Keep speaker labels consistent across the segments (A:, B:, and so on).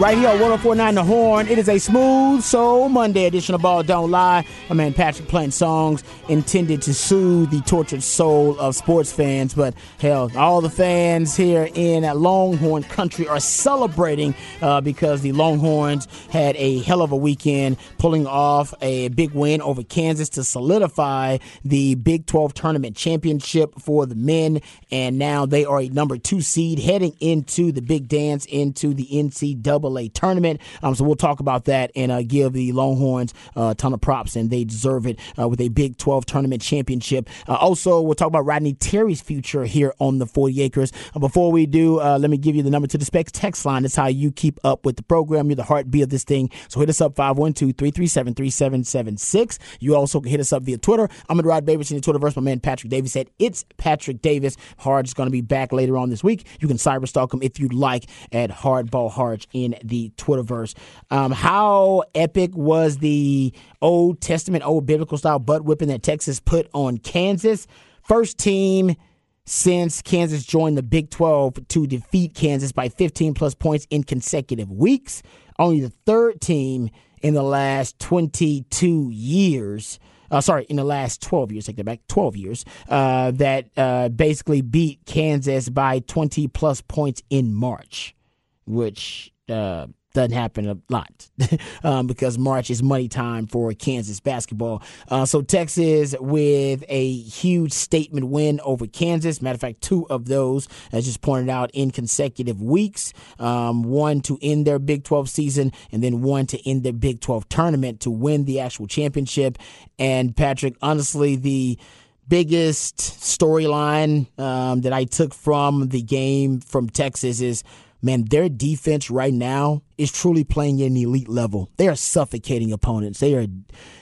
A: Right here on 1049 The Horn. It is a smooth soul Monday edition of Ball Don't Lie. My man Patrick playing songs intended to soothe the tortured soul of sports fans. But hell, all the fans here in Longhorn country are celebrating uh, because the Longhorns had a hell of a weekend, pulling off a big win over Kansas to solidify the Big 12 tournament championship for the men. And now they are a number two seed heading into the big dance into the NCAA tournament. Um, so we'll talk about that and uh, give the Longhorns a ton of props, and they deserve it uh, with a Big 12 tournament championship. Uh, also, we'll talk about Rodney Terry's future here on the 40 Acres. Uh, before we do, let me give you the number to the Specs text line. That's how you keep up with the program. You're the heartbeat of this thing. So hit us up 512 337 3776. You also can hit us up via Twitter. I'm at Rod Davis in the Twitterverse. My man Patrick Davis said it's Patrick Davis. Hard is going to be back later on this week. You can cyberstalk him if you'd like at Hardball Harge in the Twitterverse. Um, how epic was the Old Testament, old biblical style butt whipping that Texas put on Kansas? First team since Kansas joined the Big 12 to defeat Kansas by 15 plus points in consecutive weeks. Only the third team in the last 22 years. Uh, sorry, in the last 12 years, take that back, 12 years, uh, that uh, basically beat Kansas by 20 plus points in March, which uh, doesn't happen a lot um, because March is money time for Kansas basketball. Uh, so Texas with a huge statement win over Kansas. Matter of fact, two of those, as just pointed out, in consecutive weeks. Um, one to end their Big 12 season, and then one to end their Big 12 tournament to win the actual championship. And Patrick, honestly, the biggest storyline um, that I took from the game from Texas is man, their defense right now is truly playing at an elite level. They are suffocating opponents. They are,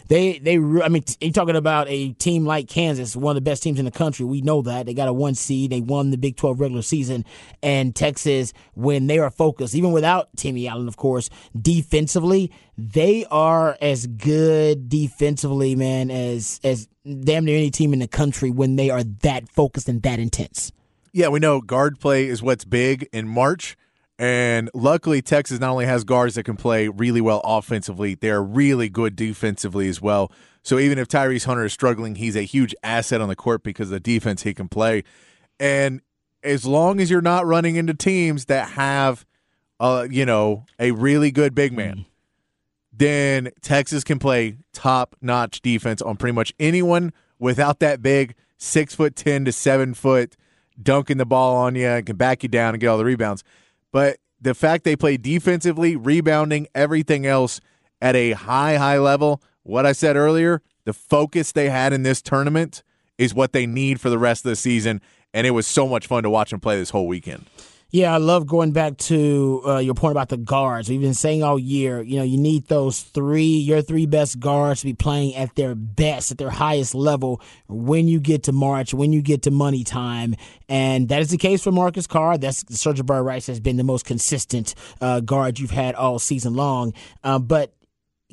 A: they, they. I mean, you're talking about a team like Kansas, one of the best teams in the country. We know that they got a one seed. They won the Big 12 regular season, and Texas, when they are focused, even without Timmy Allen, of course, defensively, they are as good defensively, man, as as damn near any team in the country when they are that focused and that intense.
B: Yeah, we know guard play is what's big in March. And luckily, Texas not only has guards that can play really well offensively, they're really good defensively as well. So even if Tyrese Hunter is struggling, he's a huge asset on the court because of the defense he can play. And as long as you're not running into teams that have, uh, you know, a really good big man, then Texas can play top notch defense on pretty much anyone without that big six foot ten to seven foot dunking the ball on you and can back you down and get all the rebounds. But the fact they play defensively, rebounding, everything else at a high, high level, what I said earlier, the focus they had in this tournament is what they need for the rest of the season. And it was so much fun to watch them play this whole weekend.
A: Yeah, I love going back to uh, your point about the guards. We've been saying all year, you know, you need those three, your three best guards to be playing at their best, at their highest level when you get to March, when you get to money time. And that is the case for Marcus Carr. That's Sir'Jabari Rice has been the most consistent uh, guard you've had all season long. Uh, but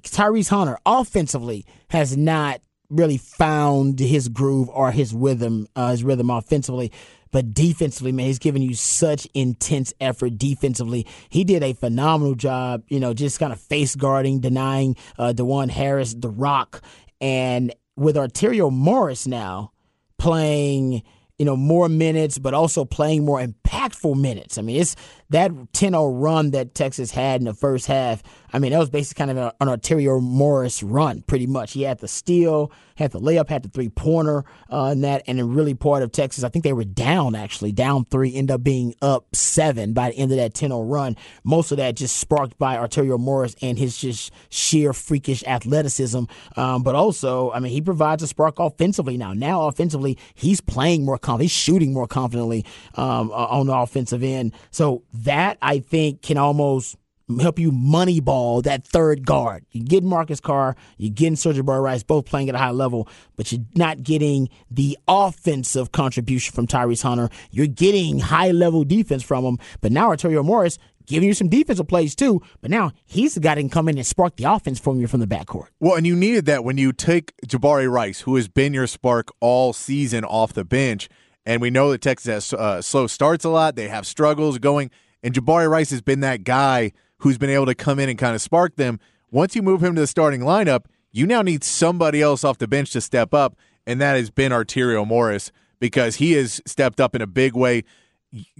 A: Tyrese Hunter offensively has not really found his groove or his rhythm, uh, his rhythm offensively. But defensively, man, he's given you such intense effort defensively. He did a phenomenal job, you know, just kind of face guarding, denying uh, Dajuan Harris the rock. And with Arterio Morris now playing, you know, more minutes, but also playing more impactful minutes. I mean, it's that 10 0 run that Texas had in the first half. I mean, that was basically kind of an Arterio Morris run, pretty much. He had the steal, had the layup, had the three pointer uh, in that, and then really part of Texas. I think they were down, actually, down three, end up being up seven by the end of that 10 0 run. Most of that just sparked by Arterio Morris and his just sheer freakish athleticism. Um, but also, I mean, he provides a spark offensively now. Now, offensively, he's playing more confident, he's shooting more confidently um, uh, on the offensive end. So that, I think, can almost help you moneyball that third guard. You get Marcus Carr, you getting Sergio Jabari Rice, both playing at a high level, but you're not getting the offensive contribution from Tyrese Hunter. You're getting high level defense from him, but now Arterio Morris giving you some defensive plays too. But now he's the guy that can come in and spark the offense from you from the backcourt.
B: Well, and you needed that when you take Jabari Rice, who has been your spark all season off the bench. And we know that Texas has uh, slow starts a lot. They have struggles going. And Jabari Rice has been that guy who's been able to come in and kind of spark them. Once you move him to the starting lineup, you now need somebody else off the bench to step up. And that has been Arterio Morris because he has stepped up in a big way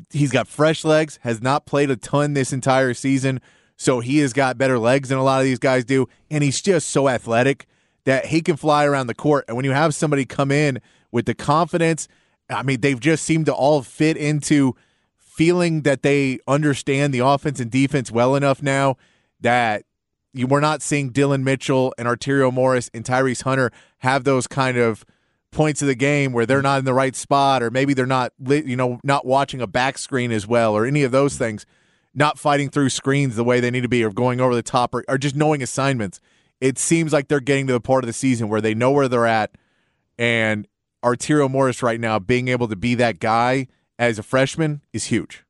B: he's got fresh legs, has not played a ton this entire season, so he has got better legs than a lot of these guys do, and he's just so athletic that he can fly around the court. And when you have somebody come in with the confidence, I mean, they've just seemed to all fit into feeling that they understand the offense and defense well enough now that you were not seeing Dillon Mitchell and Arterio Morris and Tyrese Hunter have those kind of points of the game where they're not in the right spot or maybe they're not you know not watching a back screen as well or any of those things not fighting through screens the way they need to be or going over the top or, or just knowing assignments. It seems like they're getting to the part of the season where they know where they're at and Arterio Morris right now being able to be that guy as a freshman is huge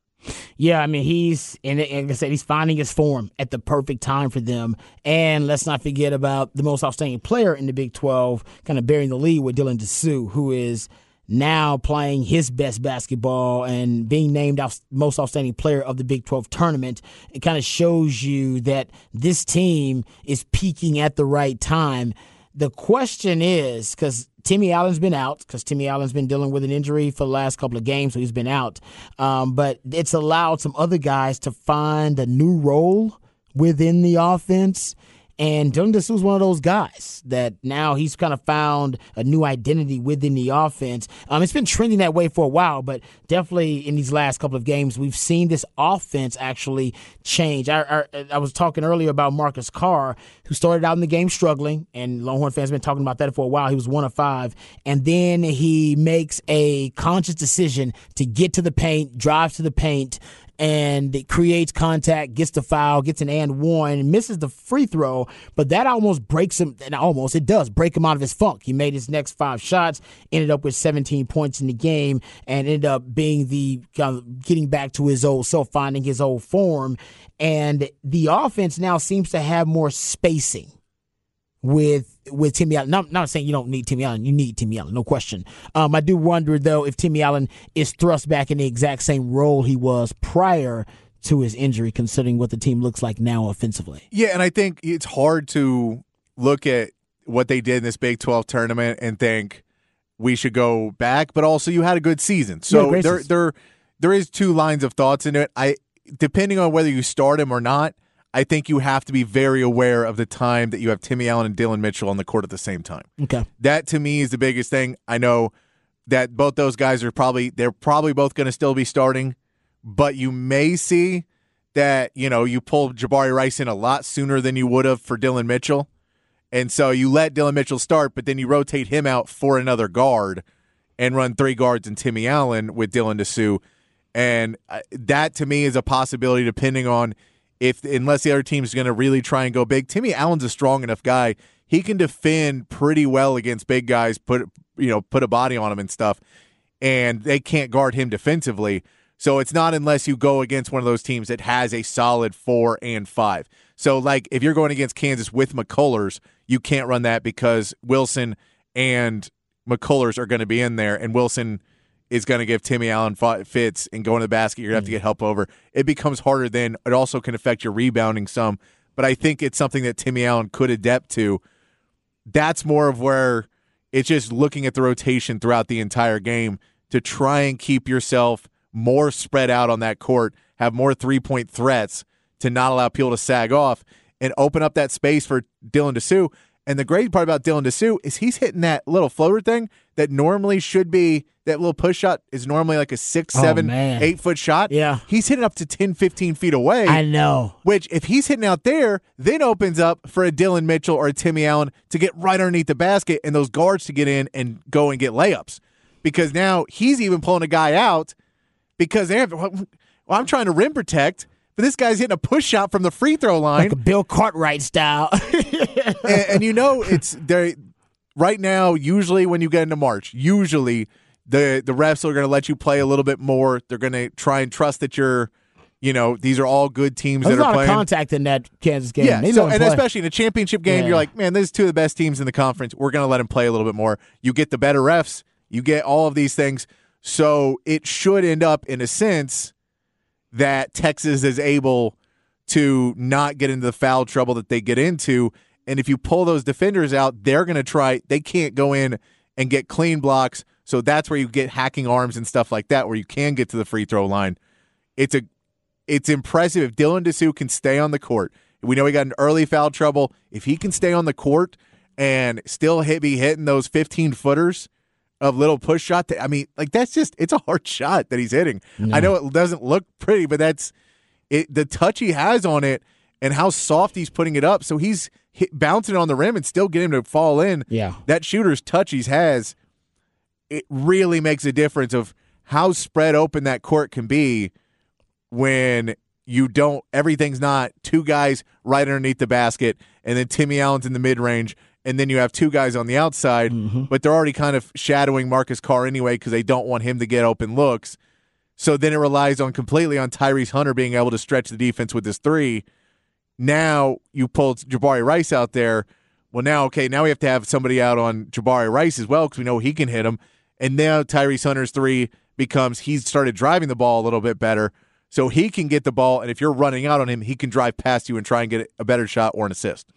A: yeah, I mean he's and like I said, he's finding his form at the perfect time for them. And let's not forget about the most outstanding player in the Big Twelve, kind of bearing the lead with Dylan Disu, who is now playing his best basketball and being named most outstanding player of the Big 12 tournament. It kind of shows you that this team is peaking at the right time. The question is because Timmy Allen's been out because Timmy Allen's been dealing with an injury for the last couple of games, so he's been out. Um, but it's allowed some other guys to find a new role within the offense. And Dylan is one of those guys that now he's kind of found a new identity within the offense. Um, it's been trending that way for a while, but definitely in these last couple of games, we've seen this offense actually change. I, I, I was talking earlier about Marcus Carr, who started out in the game struggling, and Longhorn fans have been talking about that for a while. He was one of five, and then he makes a conscious decision to get to the paint, drive to the paint, and it creates contact, gets the foul, gets an and one, misses the free throw, but that almost breaks him. And almost it does break him out of his funk. He made his next five shots, ended up with 17 points in the game, and ended up being the kind of getting back to his old self, finding his old form. And the offense now seems to have more spacing with with Timmy Allen. Not, not saying you don't need Timmy Allen. You need Timmy Allen, no question. Um, I do wonder though if Timmy Allen is thrust back in the exact same role he was prior to his injury, considering what the team looks like now offensively.
B: Yeah, and I think it's hard to look at what they did in this Big Twelve tournament and think we should go back. But also, you had a good season, so yeah, there there there is two lines of thoughts in it. I depending on whether you start him or not I think you have to be very aware of the time that you have Timmy Allen and Dillon Mitchell on the court at the same time.
A: Okay.
B: That to me is the biggest thing. I know that both those guys are probably they're probably both going to still be starting, but you may see that, you know, you pull Jabari Rice in a lot sooner than you would have for Dillon Mitchell. And so you let Dillon Mitchell start, but then you rotate him out for another guard and run three guards and Timmy Allen with Dylan Disu. And uh, that to me is a possibility depending on – if unless the other team is going to really try and go big. Timmy Allen's a strong enough guy; he can defend pretty well against big guys. Put you know put a body on him and stuff, and they can't guard him defensively. So it's not unless you go against one of those teams that has a solid four and five. So like if you're going against Kansas with McCullers, you can't run that because Wilson and McCullers are going to be in there, and Wilson is going to give Timmy Allen fits and go in the basket. You're going to have to mm. get help over. It becomes harder then. It also can affect your rebounding some. But I think it's something that Timmy Allen could adapt to. That's more of where it's just looking at the rotation throughout the entire game to try and keep yourself more spread out on that court, have more three point threats to not allow people to sag off and open up that space for Dylan Disu. And the great part about Dylan Disu is he's hitting that little floater thing that normally should be that little push shot is normally like a six, oh, seven, eight foot shot.
A: Yeah.
B: He's hitting up to 10, 15 feet away.
A: I know.
B: Which, if he's hitting out there, then opens up for a Dillon Mitchell or a Timmy Allen to get right underneath the basket and those guards to get in and go and get layups. Because now he's even pulling a guy out because they have, well, I'm trying to rim protect but this guy's hitting a push shot from the free throw line.
A: Like a Bill Cartwright style.
B: and, and you know it's there right now. Usually, when you get into March, usually the the refs are going to let you play a little bit more. They're going to try and trust that you're, you know, these are all good teams
A: There's
B: that are playing.
A: contact in that Kansas game.
B: Yeah, so, and
A: play.
B: especially in a championship game,
A: Yeah.
B: you're like, man, these two of the best teams in the conference. We're going to let them play a little bit more. You get the better refs. You get all of these things. So it should end up, in a sense, that Texas is able to not get into the foul trouble that they get into. And if you pull those defenders out, they're going to try. They can't go in and get clean blocks. So that's where you get hacking arms and stuff like that, where you can get to the free throw line. It's a it's impressive if Dylan Disu can stay on the court. We know he got an early foul trouble. If he can stay on the court and still hit, be hitting those 15 footers of little push shot, that, I mean, like that's just it's a hard shot that he's hitting. I know it doesn't look pretty, but that's it. The touch he has on it and how soft he's putting it up, so he's hit, bouncing on the rim and still getting him to fall in.
A: Yeah.
B: that shooter's touch he has, it really makes a difference of how spread open that court can be when you don't everything's not two guys right underneath the basket and then Timmy Allen's in the mid range and then you have two guys on the outside mm-hmm. but they're already kind of shadowing Marcus Carr anyway because they don't want him to get open looks so then it relies on completely on Tyrese Hunter being able to stretch the defense with his three now you pulled Jabari Rice out there. Well now okay now we have to have somebody out on Jabari Rice as well because we know he can hit him. And now Tyrese Hunter's three becomes he's started driving the ball a little bit better. So he can get the ball, and if you're running out on him, he can drive past you and try and get a better shot or an assist.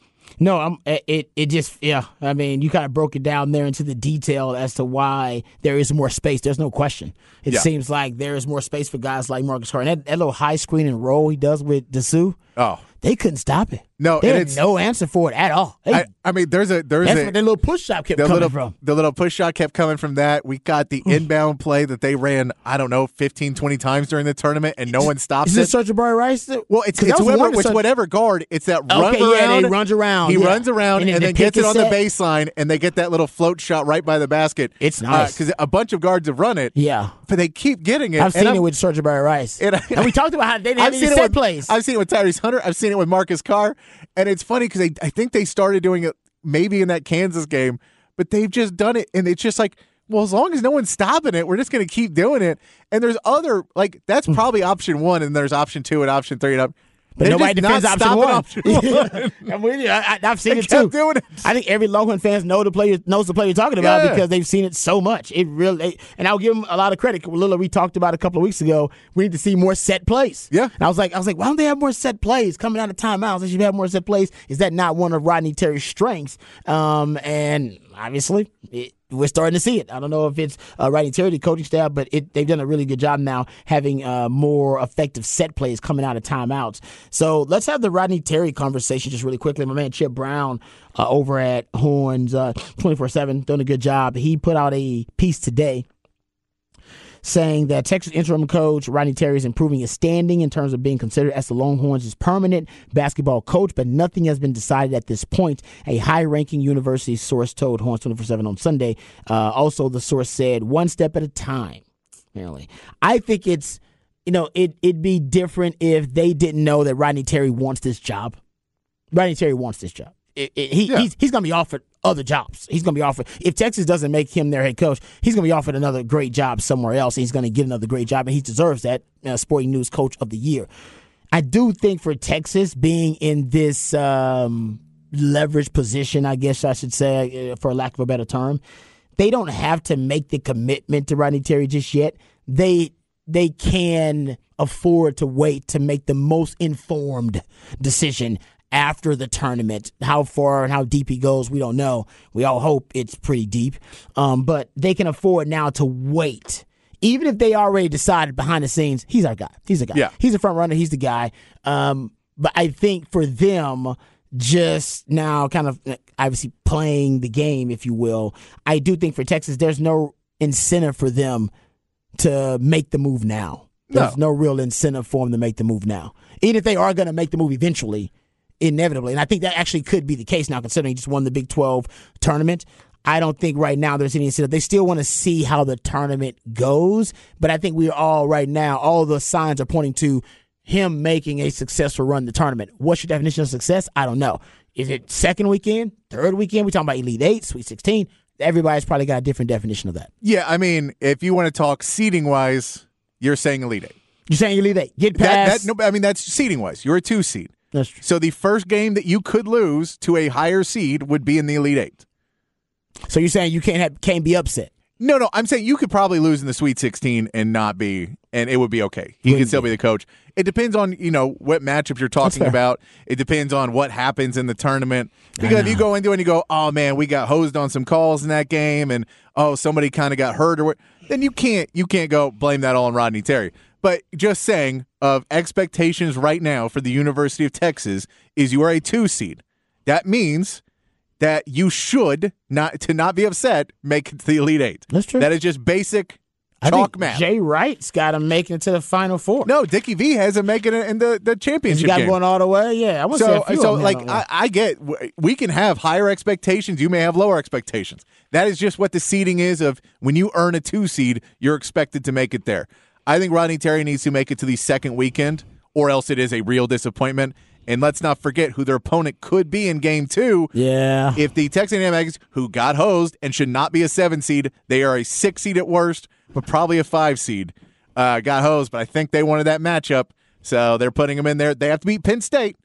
A: No, I'm, it it just yeah. I mean, you kind of broke it down there into the detail as to why there is more space. There's no question. It
B: Yeah.
A: seems like there is more space for guys like Marcus. And that, that little high screen and roll he does with Disu,
B: Oh
A: they couldn't stop it.
B: No,
A: they had
B: it's-
A: no answer for it at all. They,
B: I, I mean, there's a there's
A: that's
B: a
A: that little push shot kept coming
B: little
A: from.
B: the little push shot kept coming from that. We got the inbound play that they ran. I don't know, 15, 20 times during the tournament, and no one stops
A: Is
B: it.
A: it Serge Jabari Rice?
B: Well, it's it's whoever,
A: to
B: whatever guard. It's that run
A: Okay, yeah,
B: around.
A: runs around,
B: He
A: yeah.
B: runs around
A: And
B: and,
A: then
B: gets
A: it
B: it
A: is
B: on the baseline, and they get that little float shot right by the basket.
A: It's uh, nice.
B: because a bunch of guards have run it.
A: Yeah.
B: but they keep getting it.
A: I've seen
B: I'm-
A: it with Serge Jabari Rice.
B: And
A: And, we talked about how they didn't have any
B: it
A: set plays.
B: I've seen it with Tyrese Hunter. I've seen it with Marcus Carr, and it's funny because I think they started doing it maybe in that Kansas game, but they've just done it, and it's just like, well, as long as no one's stopping it, we're just going to keep doing it. And there's other like that's hmm. probably option one, and there's option two and option three, and op-
A: But
B: they're
A: nobody defends option one.
B: option one.
A: I'm with you. I, I've seen
B: They
A: it too.
B: it.
A: I think every Longhorn fans know the player knows the player you're talking about
B: Yeah.
A: because they've seen it so much. It really, and I'll give them a lot of credit. Lilla, we talked about a couple of weeks ago. We need to see more set plays.
B: Yeah.
A: and I was like, I was like, why don't they have more set plays coming out of timeouts? They should have more set plays. Is that not one of Rodney Terry's strengths? Um, and obviously. It, we're starting to see it. I don't know if it's uh, Rodney Terry, coaching staff, but it, they've done a really good job now having uh, more effective set plays coming out of timeouts. So let's have the Rodney Terry conversation just really quickly. My man Chip Brown uh, over at Horns twenty four seven doing a good job. He put out a piece today saying that Texas interim coach Rodney Terry is improving his standing in terms of being considered as the Longhorns' permanent basketball coach, but nothing has been decided at this point. A high-ranking university source told Horns 24/7 on Sunday. Uh, also, the source said, "One step at a time." Apparently, I think it's you know it it'd be different if they didn't know that Rodney Terry wants this job. Rodney Terry wants this job. It- it- he,
B: Yeah.
A: he's, he's going to be offered other jobs. He's going to be offered, if Texas doesn't make him their head coach, he's going to be offered another great job somewhere else. He's going to get another great job, and he deserves that uh, Sporting News Coach of the Year. I do think for Texas being in this um, leverage position, I guess I should say, uh, for lack of a better term, they don't have to make the commitment to Rodney Terry just yet. They they can afford to wait to make the most informed decision after the tournament. How far and how deep he goes, we don't know. We all hope it's pretty deep, um, but they can afford now to wait. Even if they already decided behind the scenes, he's our guy. He's a guy.
B: Yeah.
A: He's a front runner. He's the guy. Um, but I think for them, just now kind of obviously playing the game, if you will, I do think for Texas, there's no incentive for them to make the move now. There's no, real incentive for them to make the move now. Even if they are going to make the move eventually, inevitably. And I think that actually could be the case now, considering he just won the Big 12 tournament. I don't think right now there's any incentive. They still want to see how the tournament goes, but I think we are all right now, all the signs are pointing to him making a successful run the tournament. What's your definition of success? I don't know. Is it second weekend, third weekend? We talking about Elite Eight, Sweet Sixteen. Everybody's probably got a different definition of that.
B: Yeah, I mean, if you want to talk seating wise, you're saying Elite Eight.
A: You're saying Elite Eight. Get
B: That,
A: past.
B: that, no, I mean, that's seating wise. You're a two seed.
A: That's true.
B: So the first game that you could lose to a higher seed would be in the Elite Eight.
A: So you're saying you can't have can't be upset.
B: No, no, I'm saying you could probably lose in the Sweet 16 and not be, and it would be okay. He
A: Wouldn't
B: could still be the coach. It depends on you know what matchup you're talking about. It depends on what happens in the tournament. Because if you go into it and you go, oh man, we got hosed on some calls in that game, and oh somebody kind of got hurt or what, then you can't you can't go blame that all on Rodney Terry. But just saying of expectations right now for the University of Texas is you are a two seed. That means that you should not to not be upset make it to the Elite Eight.
A: That's true.
B: That is just basic
A: I
B: chalk
A: think
B: math.
A: Jay Wright's got him making it to the Final Four.
B: no, Dickie V hasn't making it in the, the
A: He's
B: championship
A: got
B: game.
A: going all the way. Yeah, I want to
B: so,
A: say a few
B: so like I, I get we can have higher expectations. You may have lower expectations. That is just what the seeding is. Of when you earn a two seed, you're expected to make it there. I think Rodney Terry needs to make it to the second weekend, or else it is a real disappointment. And let's not forget who their opponent could be in game two.
A: Yeah.
B: If the Texas A&M Aggies, who got hosed and should not be a seven seed, they are a six seed at worst, but probably a five seed. Uh, got hosed, but I think they wanted that matchup, so they're putting them in there. They have to beat Penn State,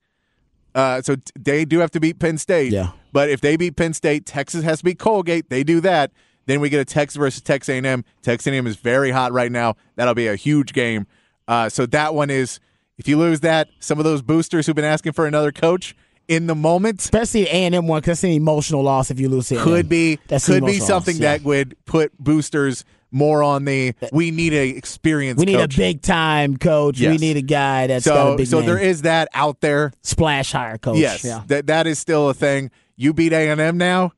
B: uh, so they do have to beat Penn State.
A: Yeah.
B: But if they beat Penn State, Texas has to beat Colgate. They do that. Then we get a Texas versus Texas A&M. Texas A&M is very hot right now. That'll be a huge game. Uh, so that one is, if you lose that, some of those boosters who've been asking for another coach in the moment
A: Especially A and M one, because that's an emotional loss if you lose it.
B: could be
A: That's
B: could be something
A: loss, yeah.
B: that would put boosters more on the we need a experienced
A: we need
B: coach.
A: a big time coach. We need a guy that's got a
B: so
A: big
B: so
A: name.
B: there is that out there
A: splash hire coach.
B: yes
A: Yeah.
B: that that is still a thing you beat A&M now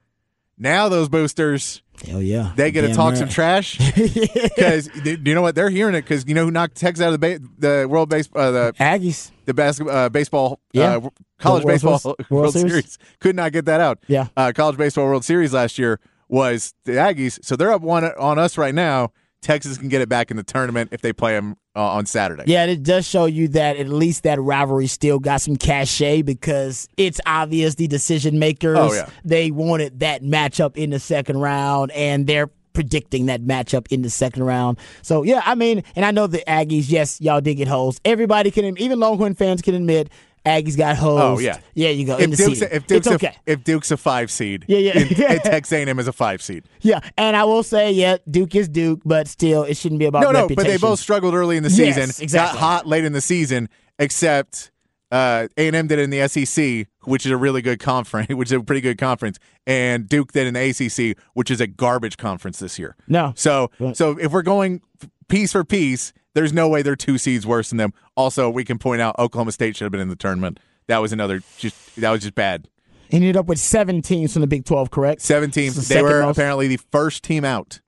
B: now those boosters
A: Hell yeah.
B: they get to talk
A: right.
B: some trash because do you know what they're hearing it because you know who knocked Texas out of the ba- the world base uh, the
A: Aggies.
B: the basketball uh, baseball
A: Yeah.
B: uh, college
A: World
B: baseball World,
A: World
B: Series.
A: Series.
B: could not get that out.
A: Yeah.
B: uh, college baseball World Series last year was the Aggies, so they're up one on us right now. Texas can get it back in the tournament if they play them uh, on Saturday.
A: Yeah, it does show you that at least that rivalry still got some cachet because it's obvious the decision makers
B: Oh, yeah.
A: they wanted that matchup in the second round and they're predicting that matchup in the second round. So yeah, I mean, and I know the Aggies, yes, y'all did get holes. Everybody can even Longhorn fans can admit Aggies got hosed.
B: Oh yeah,
A: Yeah, you go. in
B: If
A: the
B: Duke's,
A: season.
B: if Duke's
A: it's
B: a,
A: okay.
B: if Duke's a five seed,
A: Yeah, yeah.
B: and, and Texas A&M is a five seed.
A: Yeah, and I will say, yeah, Duke is Duke, but still, it shouldn't be about
B: No, no,
A: reputation.
B: but they both struggled early in the
A: Yes,
B: season.
A: exactly.
B: Got hot late in the season, except uh, A&M did it in the SEC, which is a really good conference, which is a pretty good conference, and Duke did in the ACC, which is a garbage conference this year.
A: No.
B: So,
A: Right.
B: so if we're going piece for piece, there's no way they're two seeds worse than them. Also, we can point out Oklahoma State should have been in the tournament. That was another just that was just bad.
A: He ended up with seven teams from the Big Twelve, correct?
B: Seven teams.
A: The
B: They were
A: most.
B: apparently the first team out.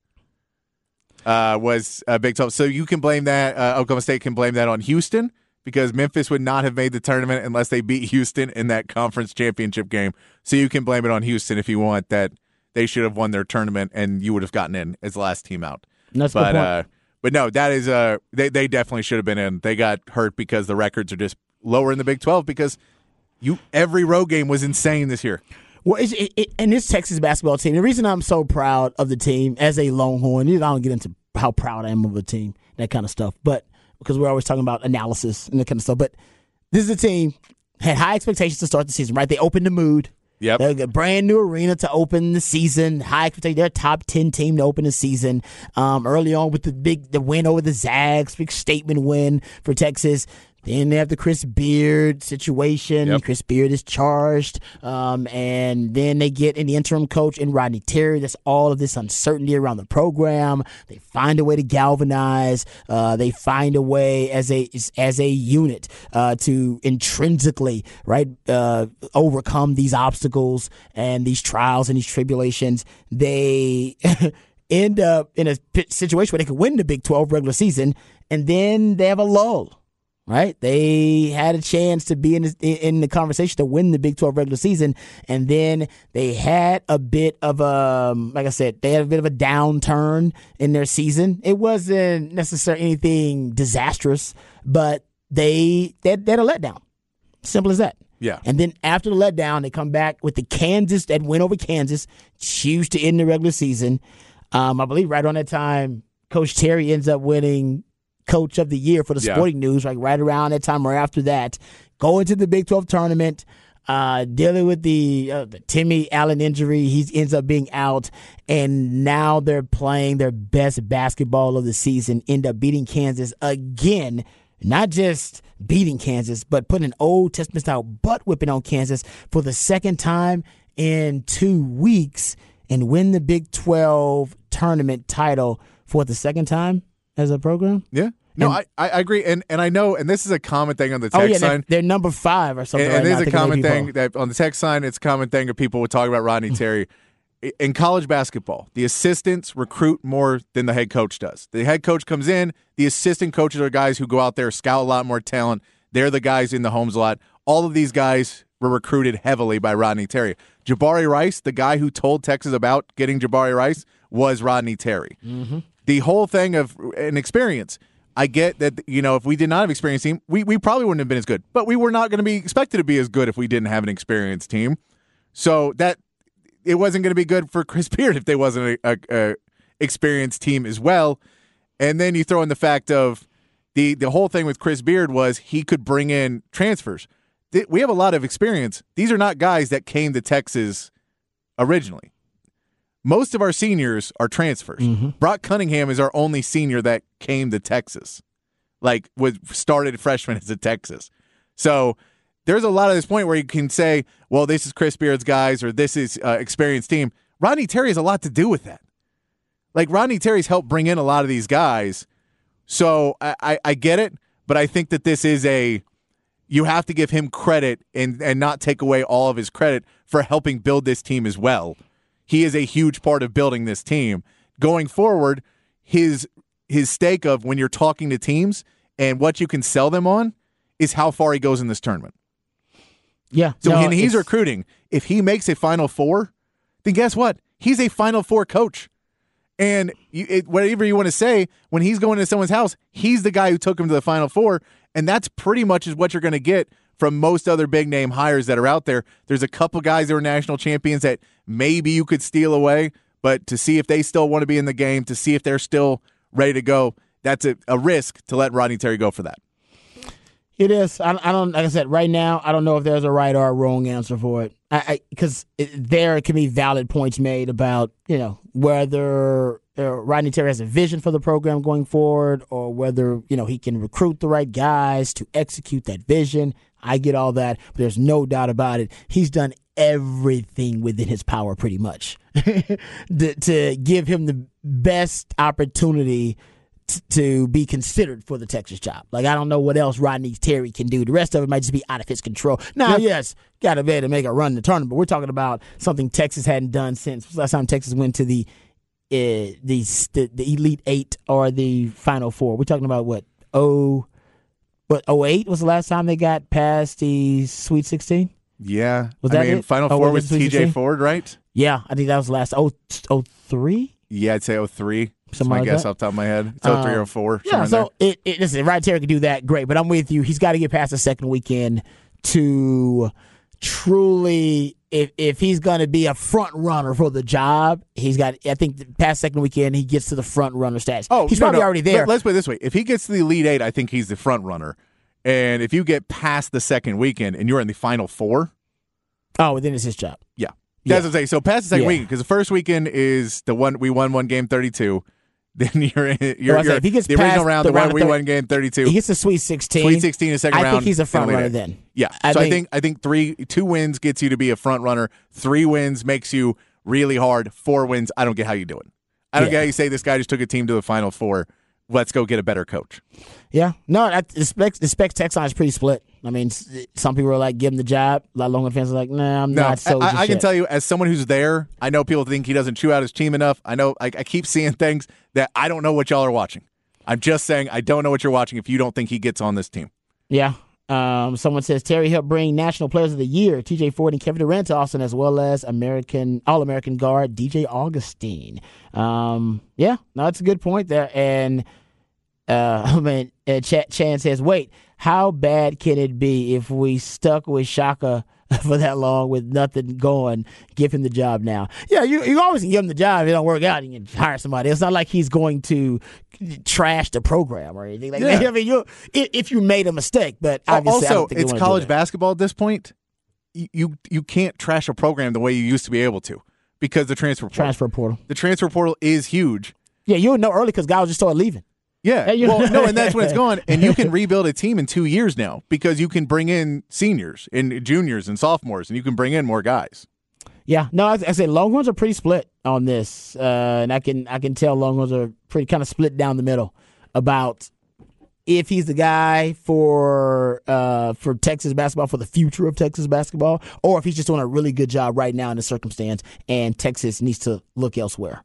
B: Uh, was uh, Big Twelve. So you can blame that. Uh, Oklahoma State can blame that on Houston because Memphis would not have made the tournament unless they beat Houston in that conference championship game. So you can blame it on Houston if you want that they should have won their tournament and you would have gotten in as the last team out.
A: And that's a
B: but
A: point.
B: uh, but no, that is uh they they definitely should have been in. They got hurt because the records are just lower in the Big Twelve because you every road game was insane this year.
A: Well, it, it, and this Texas basketball team. The reason I'm so proud of the team as a Longhorn, I don't get into how proud I am of a team, that kind of stuff, but because we're always talking about analysis and that kind of stuff. But this is a team had high expectations to start the season. Right, they opened the mood.
B: Yep.
A: They got a brand new arena to open the season. High expectation. They're top ten team to open the season. Um, early on with the big the win over the Zags, big statement win for Texas. Then they have the Chris Beard situation.
B: Yep.
A: Chris Beard is charged, um, and then they get in the interim coach in Rodney Terry. That's all of this uncertainty around the program. They find a way to galvanize. Uh, they find a way as a as a unit uh, to intrinsically right uh, overcome these obstacles and these trials and these tribulations. They end up in a situation where they could win the Big 12 regular season, and then they have a lull right? They had a chance to be in the, in the conversation to win the Big 12 regular season, and then they had a bit of a, like I said, they had a bit of a downturn in their season. It wasn't necessarily anything disastrous, but they they, they had a letdown. Simple as that.
B: Yeah.
A: And then after the letdown, they come back with the Kansas that win over Kansas, huge to end the regular season. Um, I believe right on that time, Coach Terry ends up winning Coach of the Year for the
B: Yeah.
A: Sporting News, like right around that time or after that. Going to the Big 12 tournament, uh, dealing with the, uh, the Timmy Allen injury. He ends up being out, and now they're playing their best basketball of the season, end up beating Kansas again. Not just beating Kansas, but putting an Old Testament style butt whipping on Kansas for the second time in two weeks and win the Big 12 tournament title for the second time as a program.
B: Yeah. No,
A: And-
B: I, I agree. And and I know, and this is a common thing on the text
A: Oh, yeah, they're, they're number five or something.
B: And,
A: right
B: and there's
A: I
B: a common thing that on the text sign, it's a common thing that people would talk about Rodney Terry. In college basketball, the assistants recruit more than the head coach does. The head coach comes in, the assistant coaches are guys who go out there, scout a lot more talent. They're the guys in the homes a lot. All of these guys were recruited heavily by Rodney Terry. Jabari Rice, the guy who told Texas about getting Jabari Rice, was Rodney Terry. Mm-hmm. The whole thing of an experience. I get that you know if we did not have an experienced team, we, we probably wouldn't have been as good. But we were not going to be expected to be as good if we didn't have an experienced team. So that it wasn't going to be good for Chris Beard if there wasn't a, a, a experienced team as well. And then you throw in the fact of the the whole thing with Chris Beard was he could bring in transfers. We have a lot of experience. These are not guys that came to Texas originally. Most of our seniors are transfers. Brock Cunningham is our only senior that came to Texas, like was started freshman as a Texas. So there's a lot of this point where you can say, well, this is Chris Beard's guys or this is uh, experienced team. Rodney Terry has a lot to do with that. Like Rodney Terry's helped bring in a lot of these guys. So I, I, I get it, but I think that this is a you have to give him credit and and not take away all of his credit for helping build this team as well. He is a huge part of building this team. Going forward, his his stake of when you're talking to teams and what you can sell them on is how far he goes in this tournament.
A: Yeah.
B: So
A: no,
B: when he's recruiting, if he makes a Final Four, then guess what? He's a Final Four coach. And you, it, whatever you want to say, when he's going to someone's house, he's the guy who took him to the Final Four, and that's pretty much is what you're going to get from most other big name hires that are out there. There's a couple guys that are national champions that maybe you could steal away, but to see if they still want to be in the game, to see if they're still ready to go, that's a, a risk to let Rodney Terry go for that.
A: It is. I, I don't. Like I said, right now, I don't know if there's a right or a wrong answer for it. I because there can be valid points made about you know whether uh, Rodney Terry has a vision for the program going forward, or whether you know he can recruit the right guys to execute that vision. I get all that, but there's no doubt about it. He's done everything within his power, pretty much, to, to give him the best opportunity t- to be considered for the Texas job. Like I don't know what else Rodney Terry can do. The rest of it might just be out of his control. Now, yes, got to be able to make a run in the tournament. But we're talking about something Texas hadn't done since last time Texas went to the uh, the, the the Elite Eight or the Final Four. We're talking about what oh, oh eight was the last time they got past the Sweet Sixteen.
B: Yeah.
A: Was
B: I
A: that
B: mean,
A: it?
B: Final
A: Oh,
B: Four
A: was
B: TJ
A: 16?
B: Ford, right?
A: Yeah, I think that was the last oh oh three.
B: Yeah, I'd say 03. That's
A: Something
B: my
A: like
B: guess
A: that?
B: off the top of my head. It's 03
A: Um,
B: or 04.
A: Yeah, so it, it listen, Ryan Terry can do that, great. But I'm with you. He's got to get past the second weekend to truly, if if he's going to be a front runner for the job, he's got. I think the past second weekend he gets to the front runner status.
B: Oh,
A: he's
B: no,
A: probably
B: no.
A: already there.
B: Let, us put it this way: if he gets to the Elite Eight, I think he's the front runner. And if you get past the second weekend and you're in the Final Four,
A: oh, well, then it's his job.
B: yeah,
A: Yeah.
B: that's what I'm saying. So past the second
A: Yeah.
B: weekend, because the first weekend is the one we won one game 32. Then you're in, you're,
A: I
B: you're
A: if he gets
B: the original round,
A: the
B: one
A: round of
B: we won game 32.
A: He gets the Sweet Sixteen.
B: Sweet 16 is second
A: I
B: round.
A: think he's a front runner then.
B: Yeah.
A: I
B: so I
A: think-
B: think I think three two wins gets you to be a front runner. Three wins makes you really hard. Four wins, I don't get how you do it. I don't
A: Yeah.
B: get how you say this guy just took a team to the final four. Let's go get a better coach.
A: Yeah, no, that, the spec, the specs text line is pretty split. I mean, some people are like, give him the job. A lot of Longhorn fans are like, nah, I'm
B: No,
A: not so.
B: I, I can tell you as someone who's there, I know people think he doesn't chew out his team enough. I know I, I keep seeing things that I don't know what y'all are watching. I'm just saying I don't know what you're watching if you don't think he gets on this team.
A: Yeah. Um, someone says Terry helped bring National Players of the Year, TJ Ford and Kevin Durant to Austin, as well as American All American guard DJ Augustin. Um, yeah, no, that's a good point there. And uh, I mean, uh, Ch- Chan says, wait, how bad can it be if we stuck with Shaka for that long with nothing going? Give him the job now. Yeah, you, you always can give him the job. If it don't work out, and you can hire somebody. It's not like he's going to trash the program or anything like that. I mean, you if, you made a mistake, but obviously I
B: also, it's college basketball at this point. You, you you can't trash a program the way you used to be able to because the transfer portal.
A: transfer portal.
B: The transfer portal is huge.
A: Yeah, you would know early because guys just started leaving.
B: Yeah. Well, no, and that's when it's gone. And you can rebuild a team in two years now because you can bring in seniors and juniors and sophomores, and you can bring in more guys.
A: Yeah, no, I, I said Longhorns are pretty split on this, uh, and I can I can tell Longhorns are pretty kind of split down the middle about if he's the guy for uh, for Texas basketball for the future of Texas basketball, or if he's just doing a really good job right now in the circumstance, and Texas needs to look elsewhere.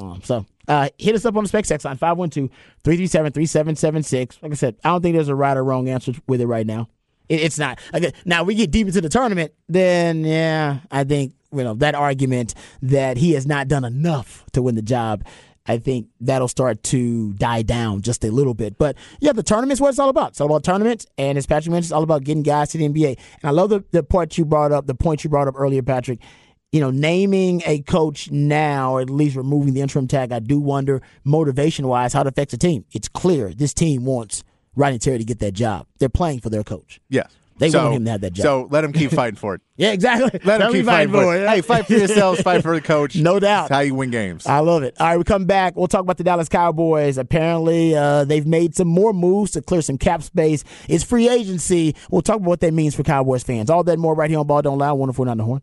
A: Um, so uh, hit us up on the Specs text line 512-337-3776. Like I said, I don't think there's a right or wrong answer with it right now. It, it's not. Like, now we get deep into the tournament, then yeah, I think you know that argument that he has not done enough to win the job. I think that'll start to die down just a little bit. But yeah, the tournament's what it's all about. It's all about tournaments, and as Patrick mentioned, it's all about getting guys to the NBA. And I love the, the part you brought up, the point you brought up earlier, Patrick. You know, naming a coach now, or at least removing the interim tag, I do wonder motivation wise how it affects the team. It's clear this team wants Rodney Terry to get that job. They're playing for their coach.
B: Yes.
A: They
B: so,
A: want him to have that job.
B: So let him keep fighting for it.
A: Yeah, exactly.
B: Let him keep fighting for it.
A: it.
B: Hey, fight for yourselves, fight for the coach.
A: No doubt.
B: That's how you win games.
A: I love it. All right, we come back. We'll talk about the Dallas Cowboys. Apparently, uh, they've made some more moves to clear some cap space. It's free agency. We'll talk about what that means for Cowboys fans. All that more right here on Ball Don't Lie. Wonderful on the horn.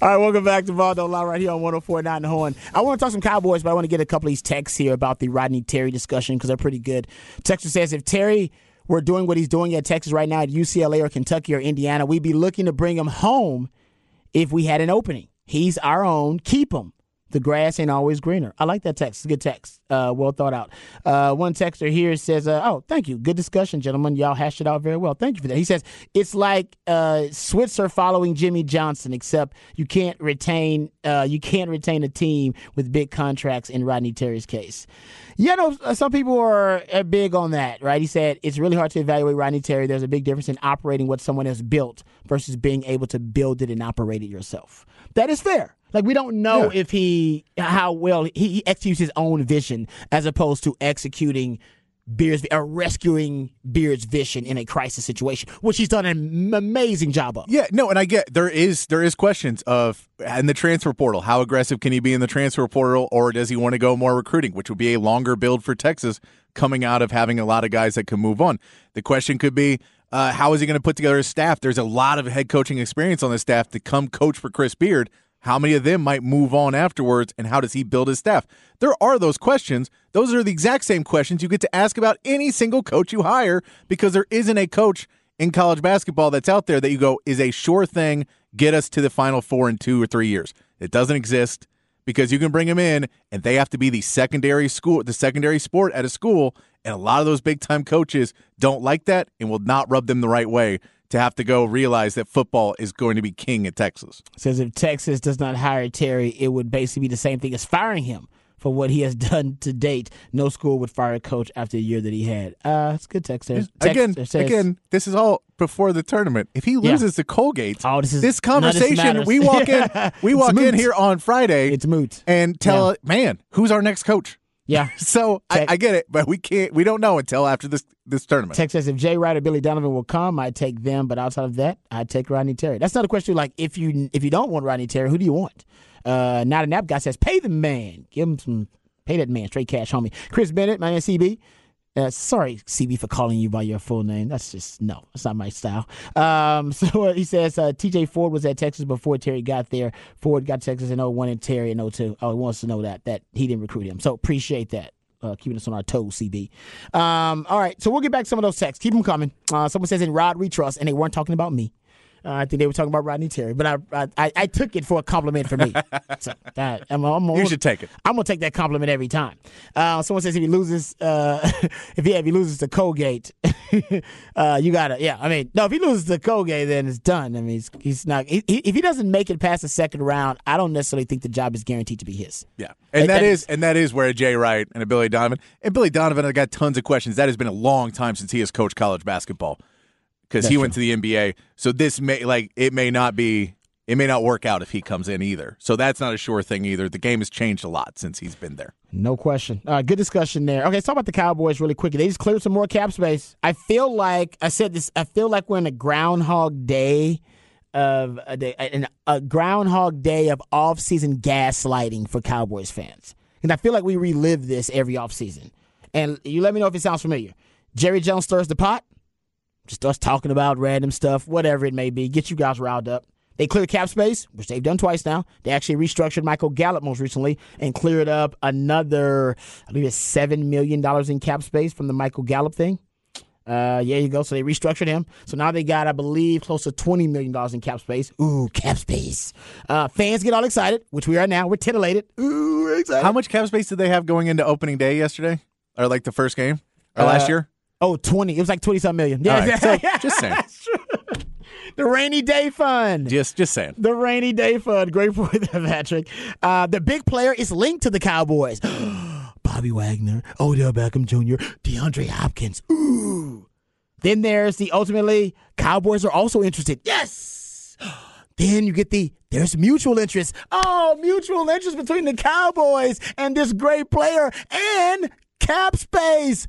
A: All right, welcome back to Ball Don't right here on 1049 The Horn. I want to talk some Cowboys, but I want to get a couple of these texts here about the Rodney Terry discussion because they're pretty good. Texas says if Terry were doing what he's doing at Texas right now at UCLA or Kentucky or Indiana, we'd be looking to bring him home if we had an opening. He's our own. Keep him. The grass ain't always greener. I like that text. Good text. Uh, well thought out. Uh, one texter here says, uh, "Oh, thank you. Good discussion, gentlemen. Y'all hashed it out very well. Thank you for that." He says it's like uh, Switzer following Jimmy Johnson, except you can't retain uh, you can't retain a team with big contracts in Rodney Terry's case. Yeah, no, uh, some people are big on that, right? He said it's really hard to evaluate Rodney Terry. There's a big difference in operating what someone has built versus being able to build it and operate it yourself. That is fair. Like we don't know if he how well he, he executes his own vision as opposed to executing Beard's or rescuing Beard's vision in a crisis situation, which he's done an amazing job of.
B: Yeah, no, and I get there is there is questions of in the transfer portal, how aggressive can he be in the transfer portal, or does he want to go more recruiting, which would be a longer build for Texas coming out of having a lot of guys that can move on. The question could be, uh, how is he going to put together his staff? There's a lot of head coaching experience on the staff to come coach for Chris Beard. How many of them might move on afterwards, and how does he build his staff? There are those questions. Those are the exact same questions you get to ask about any single coach you hire because there isn't a coach in college basketball that's out there that you go is a sure thing, get us to the final four in two or three years. It doesn't exist because you can bring them in and they have to be the secondary school, the secondary sport at a school. And a lot of those big time coaches don't like that and will not rub them the right way to have to go realize that football is going to be king at Texas.
A: Says if Texas does not hire Terry, it would basically be the same thing as firing him for what he has done to date. No school would fire a coach after the year that he had. Uh, it's good text there. Text
B: again,
A: says-
B: again, this is all before the tournament. If he loses to Colgate,
A: Oh, this is-
B: this
A: of this
B: conversation. we walk in, we walk in here on Friday.
A: It's moot.
B: and tell
A: Yeah.
B: man, who's our next coach?
A: Yeah.
B: So I, I get it, but we can't. We don't know until after this this tournament.
A: Text says if Jay Wright or Billy Donovan will come, I'd take them. But outside of that, I'd take Rodney Terry. That's not a question like if you if you don't want Rodney Terry, who do you want? Uh, not a nap guy says pay the man, give him some, pay that man straight cash, homie. Chris Bennett, my man CB. Uh, sorry, CB, for calling you by your full name. That's just no, that's not my style. Um, so he says uh, TJ Ford was at Texas before Terry got there. Ford got Texas in 01 and Terry in 02. Oh, he wants to know that that he didn't recruit him. So appreciate that. Uh, keeping us on our toes, CB. Um, all right, so we'll get back some of those texts. Keep them coming. Uh, someone says in Rod we trust, and they weren't talking about me. Uh, I think they were talking about Rodney Terry, but I I, I took it for a compliment for me. so that, I'm, I'm,
B: You should take it.
A: I'm gonna take that compliment every time. Uh, someone says if he loses, uh, if he if he loses to Colgate, uh, you gotta yeah. I mean, no, if he loses to Colgate, then it's done. I mean, he's, he's not. He, he- if he doesn't make it past the second round, I don't necessarily think the job is guaranteed to be his.
B: Yeah, and
A: That-
B: that is
A: is-
B: and that is where a Jay Wright and a Billy Donovan and Billy Donovan I got tons of questions. That has been a long time since he has coached college basketball because he went to the NBA. So this may like it may not be it may not work out if he comes in either. So that's not a sure thing either. The game has changed a lot since he's been there.
A: No question. Uh, good discussion there. Okay, let's talk about the Cowboys really quickly. They just cleared some more cap space. I feel like I said this. I feel like we're in a Groundhog Day of a day, an, a Groundhog Day of off-season gaslighting for Cowboys fans, and I feel like we relive this every off-season. And you let me know if it sounds familiar. Jerry Jones stirs the pot, just us talking about random stuff, whatever it may be, get you guys riled up. They cleared cap space, which they've done twice now. They actually restructured Michael Gallup most recently and cleared up another, I believe it's $7 million in cap space from the Michael Gallup thing. Uh, yeah, you go. So they restructured him. So now they got, I believe, close to $20 million in cap space. Ooh, cap space. Uh, fans get all excited, which we are now. We're titillated. Ooh, excited.
B: How much cap space did they have going into opening day yesterday, or like the first game, or last year?
A: Oh, 20. It was like 20 something million. Yeah,
B: right, so just saying,
A: the rainy day fund.
B: just just saying.
A: The rainy day fund. Great point there, Patrick. Uh, the big player is linked to the Cowboys. Bobby Wagner, Odell Beckham Jr., DeAndre Hopkins. Ooh. Then there's the ultimately Cowboys are also interested. Yes. Then you get the there's mutual interest. Oh, mutual interest between the Cowboys and this great player and cap space.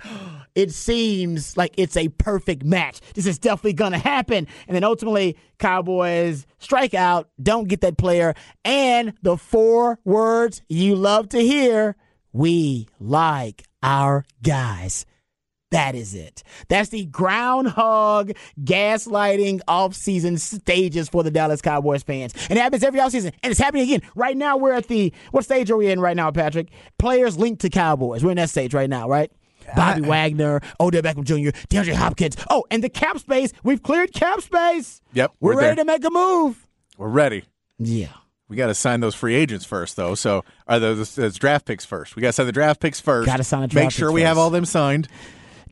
A: It seems like it's a perfect match. This is definitely going to happen. And then ultimately, Cowboys strike out, don't get that player, and the four words you love to hear we like our guys. That is it. That's the groundhog gaslighting offseason stages for the Dallas Cowboys fans. And it happens every offseason. And it's happening again. Right now, we're at the, what stage are we in right now, Patrick? Players linked to Cowboys. We're in that stage right now, right? Bobby Wagner, Odell Beckham Jr., DeAndre Hopkins. Oh, and the cap space. We've cleared cap space.
B: Yep,
A: We're,
B: we're
A: ready
B: there.
A: to make a move.
B: We're ready.
A: Yeah.
B: We got to sign those free agents first, though. So, are those, those draft picks first? We got to sign the draft picks first.
A: Gotta sign the draft
B: Make sure we have all them signed.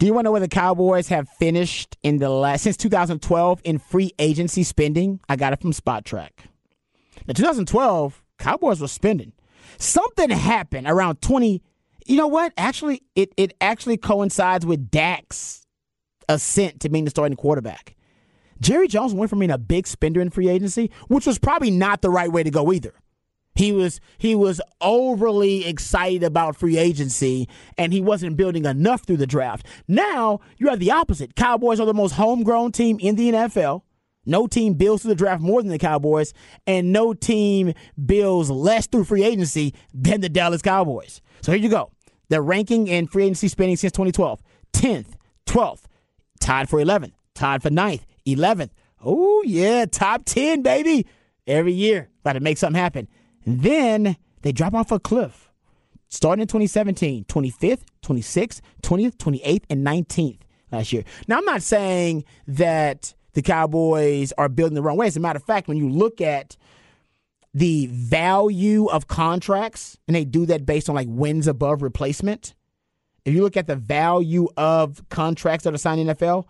A: Do you want to know where the Cowboys have finished in the last since 2012 in free agency spending? I got it from Spotrac. In 2012, Cowboys were spending. Something happened around 20. You know what? Actually, it it actually coincides with Dak's ascent to being the starting quarterback. Jerry Jones went from being a big spender in free agency, which was probably not the right way to go either. He was he was overly excited about free agency and he wasn't building enough through the draft. Now you have the opposite. Cowboys are the most homegrown team in the NFL. No team builds through the draft more than the Cowboys, and no team builds less through free agency than the Dallas Cowboys. So here you go. The ranking in free agency spending since 2012 10th, 12th, tied for 11th, tied for 9th, 11th. Oh, yeah, top 10, baby. Every year, got to make something happen. Then they drop off a cliff. Starting in 2017, 25th, 26th, 20th, 28th, and 19th last year. Now, I'm not saying that the Cowboys are building the wrong way. As a matter of fact, when you look at the value of contracts, and they do that based on like wins above replacement. If you look at the value of contracts that are signed in NFL,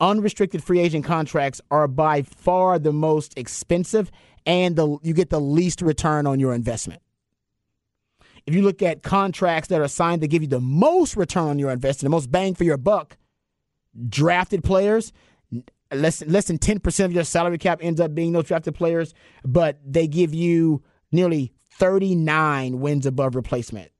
A: unrestricted free agent contracts are by far the most expensive and the, you get the least return on your investment. If you look at contracts that are signed to give you the most return on your investment, the most bang for your buck, drafted players, less less than 10% of your salary cap ends up being those drafted players, but they give you nearly 39 wins above replacement.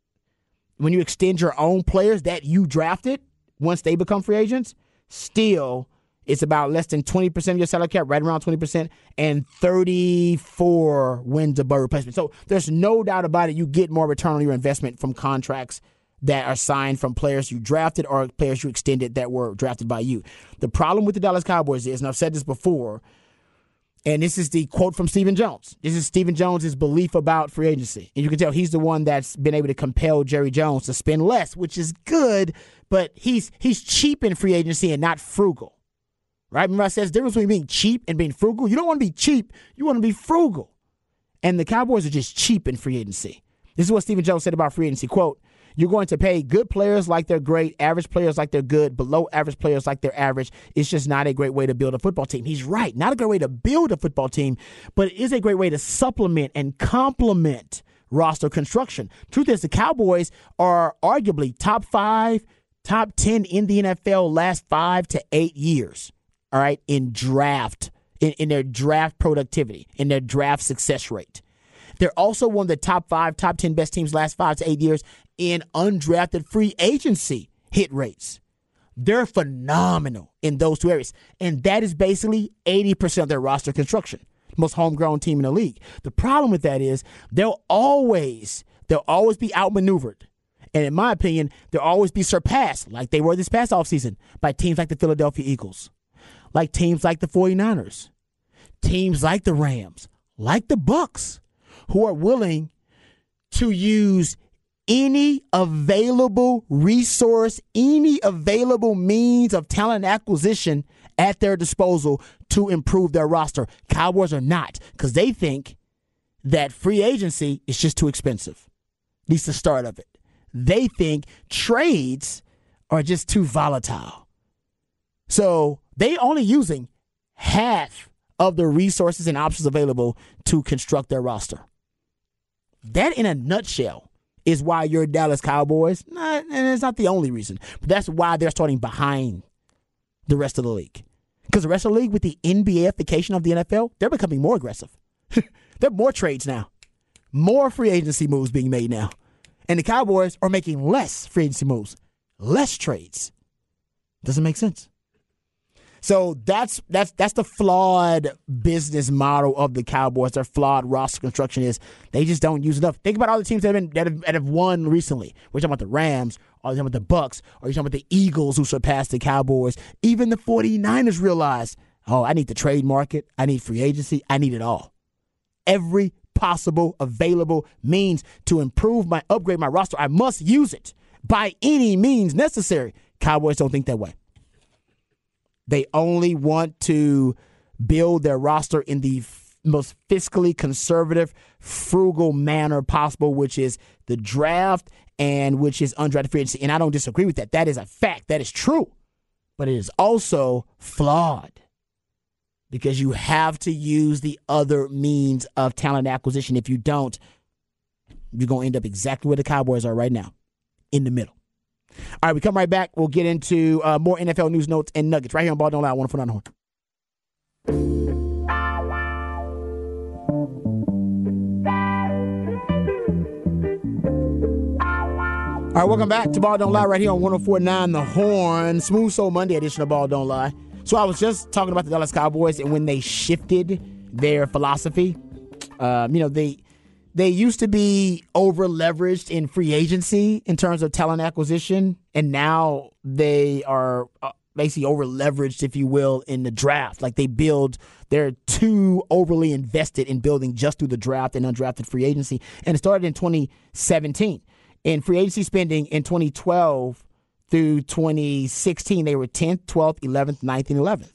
A: When you extend your own players that you drafted, once they become free agents, still it's about less than 20% of your salary cap, right around 20%, and 34 wins above replacement. So there's no doubt about it. You get more return on your investment from contracts that are signed from players you drafted or players you extended that were drafted by you. The problem with the Dallas Cowboys is, and I've said this before, and this is the quote from Stephen Jones. This is Stephen Jones' belief about free agency. And you can tell he's the one that's been able to compel Jerry Jones to spend less, which is good, but he's he's cheap in free agency and not frugal. Right? Remember I said the difference between being cheap and being frugal. You don't want to be cheap. You want to be frugal. And the Cowboys are just cheap in free agency. This is what Stephen Jones said about free agency. Quote, you're going to pay good players like they're great, average players like they're good, below average players like they're average. It's just not a great way to build a football team. He's right. Not a great way to build a football team, but it is a great way to supplement and complement roster construction. Truth is, the Cowboys are arguably top five, top 10 in the NFL last five to eight years, all right, in draft, in, in their draft productivity, in their draft success rate. They're also one of the top five, top 10 best teams last five to eight years in undrafted free agency hit rates. They're phenomenal in those two areas. And that is basically 80% of their roster construction. Most homegrown team in the league. The problem with that is they'll always, they'll always be outmaneuvered. And in my opinion, they'll always be surpassed, like they were this past offseason, by teams like the Philadelphia Eagles, like teams like the 49ers, teams like the Rams, like the Bucks who are willing to use any available resource, any available means of talent acquisition at their disposal to improve their roster. Cowboys are not because they think that free agency is just too expensive, at least the start of it. They think trades are just too volatile. So they only using half of the resources and options available to construct their roster. That, in a nutshell, is why you're Dallas Cowboys. Not, and it's not the only reason, but that's why they're starting behind the rest of the league. Because the rest of the league, with the NBAification of the NFL, they're becoming more aggressive. there are more trades now, more free agency moves being made now. And the Cowboys are making less free agency moves, less trades. Doesn't make sense. So that's that's that's the flawed business model of the Cowboys. Their flawed roster construction is they just don't use enough. Think about all the teams that have been that have, that have won recently. We're talking about the Rams, or you're talking about the Bucks, or you're talking about the Eagles who surpassed the Cowboys. Even the 49ers realize, oh, I need the trade market, I need free agency, I need it all. Every possible available means to improve my upgrade my roster, I must use it by any means necessary. Cowboys don't think that way. They only want to build their roster in the f- most fiscally conservative, frugal manner possible, which is the draft and which is undrafted free agency. And I don't disagree with that. That is a fact. That is true. But it is also flawed because you have to use the other means of talent acquisition. If you don't, you're going to end up exactly where the Cowboys are right now, in the middle. All right, we come right back. We'll get into uh, more NFL news notes and nuggets right here on Ball Don't Lie. One foot on the horn. All right, welcome back to Ball Don't Lie right here on 1049 The Horn. Smooth Soul Monday edition of Ball Don't Lie. So I was just talking about the Dallas Cowboys and when they shifted their philosophy. Um, you know, they they used to be over leveraged in free agency in terms of talent acquisition, and now they are uh, basically over leveraged, if you will, in the draft. Like they build, they're too overly invested in building just through the draft and undrafted free agency. And it started in 2017. In free agency spending in 2012 through 2016, they were 10th, 12th, 11th, 9th, and 11th.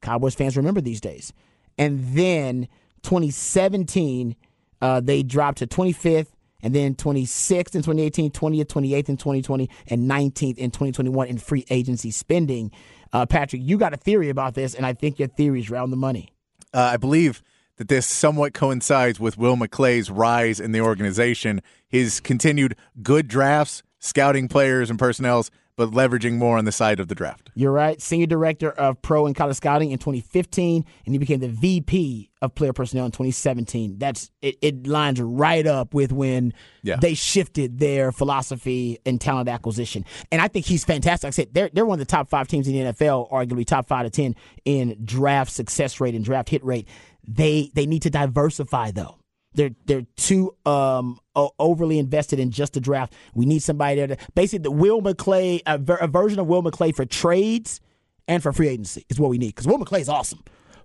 A: Cowboys fans remember these days. And then 2017, uh, they dropped to 25th, and then 26th in 2018, 20th, 28th in 2020, and 19th in 2021 in free agency spending. Uh, Patrick, you got a theory about this, and I think your theory is round the money.
B: Uh, I believe that this somewhat coincides with Will McClay's rise in the organization, his continued good drafts, scouting players and personnels, but leveraging more on the side of the draft.
A: You're right. Senior director of pro and college scouting in 2015, and he became the VP of player personnel in 2017. That's it, it lines right up with when
B: Yeah.
A: they shifted their philosophy and talent acquisition. And I think he's fantastic. Like I said they're they're one of the top five teams in the NFL, arguably top five to ten in draft success rate and draft hit rate. They they need to diversify though. They're they're too um overly invested in just the draft. We need somebody there to basically the Will McClay a, ver- a version of Will McClay for trades and for free agency is what we need because Will McClay is awesome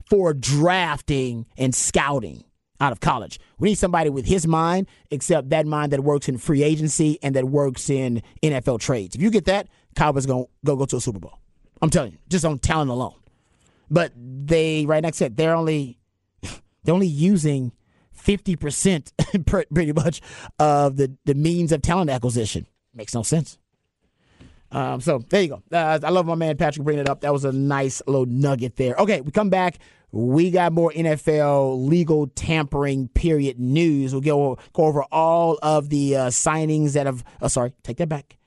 A: for drafting and scouting out of college. We need somebody with his mind, except that mind that works in free agency and that works in NFL trades. If you get that, Cowboys gonna go go to a Super Bowl. I'm telling you, just on talent alone. but they right next to it, they're only they're only using fifty percent pretty much of the the means of talent acquisition. Makes no sense. Um, so there you go. Uh, I love my man Patrick bringing it up. That was a nice little nugget there. Okay, we come back. We got more NFL legal tampering period news. We'll go, go over all of the uh, signings that have. Oh, sorry, take that back.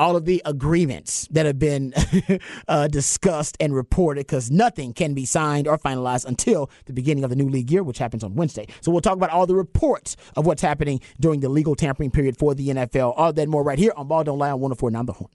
A: All of the agreements that have been uh, discussed and reported because nothing can be signed or finalized until the beginning of the new league year, which happens on Wednesday. So we'll talk about all the reports of what's happening during the legal tampering period for the NFL. All that more right here on Ball Don't Lie on 104.9 The Horn.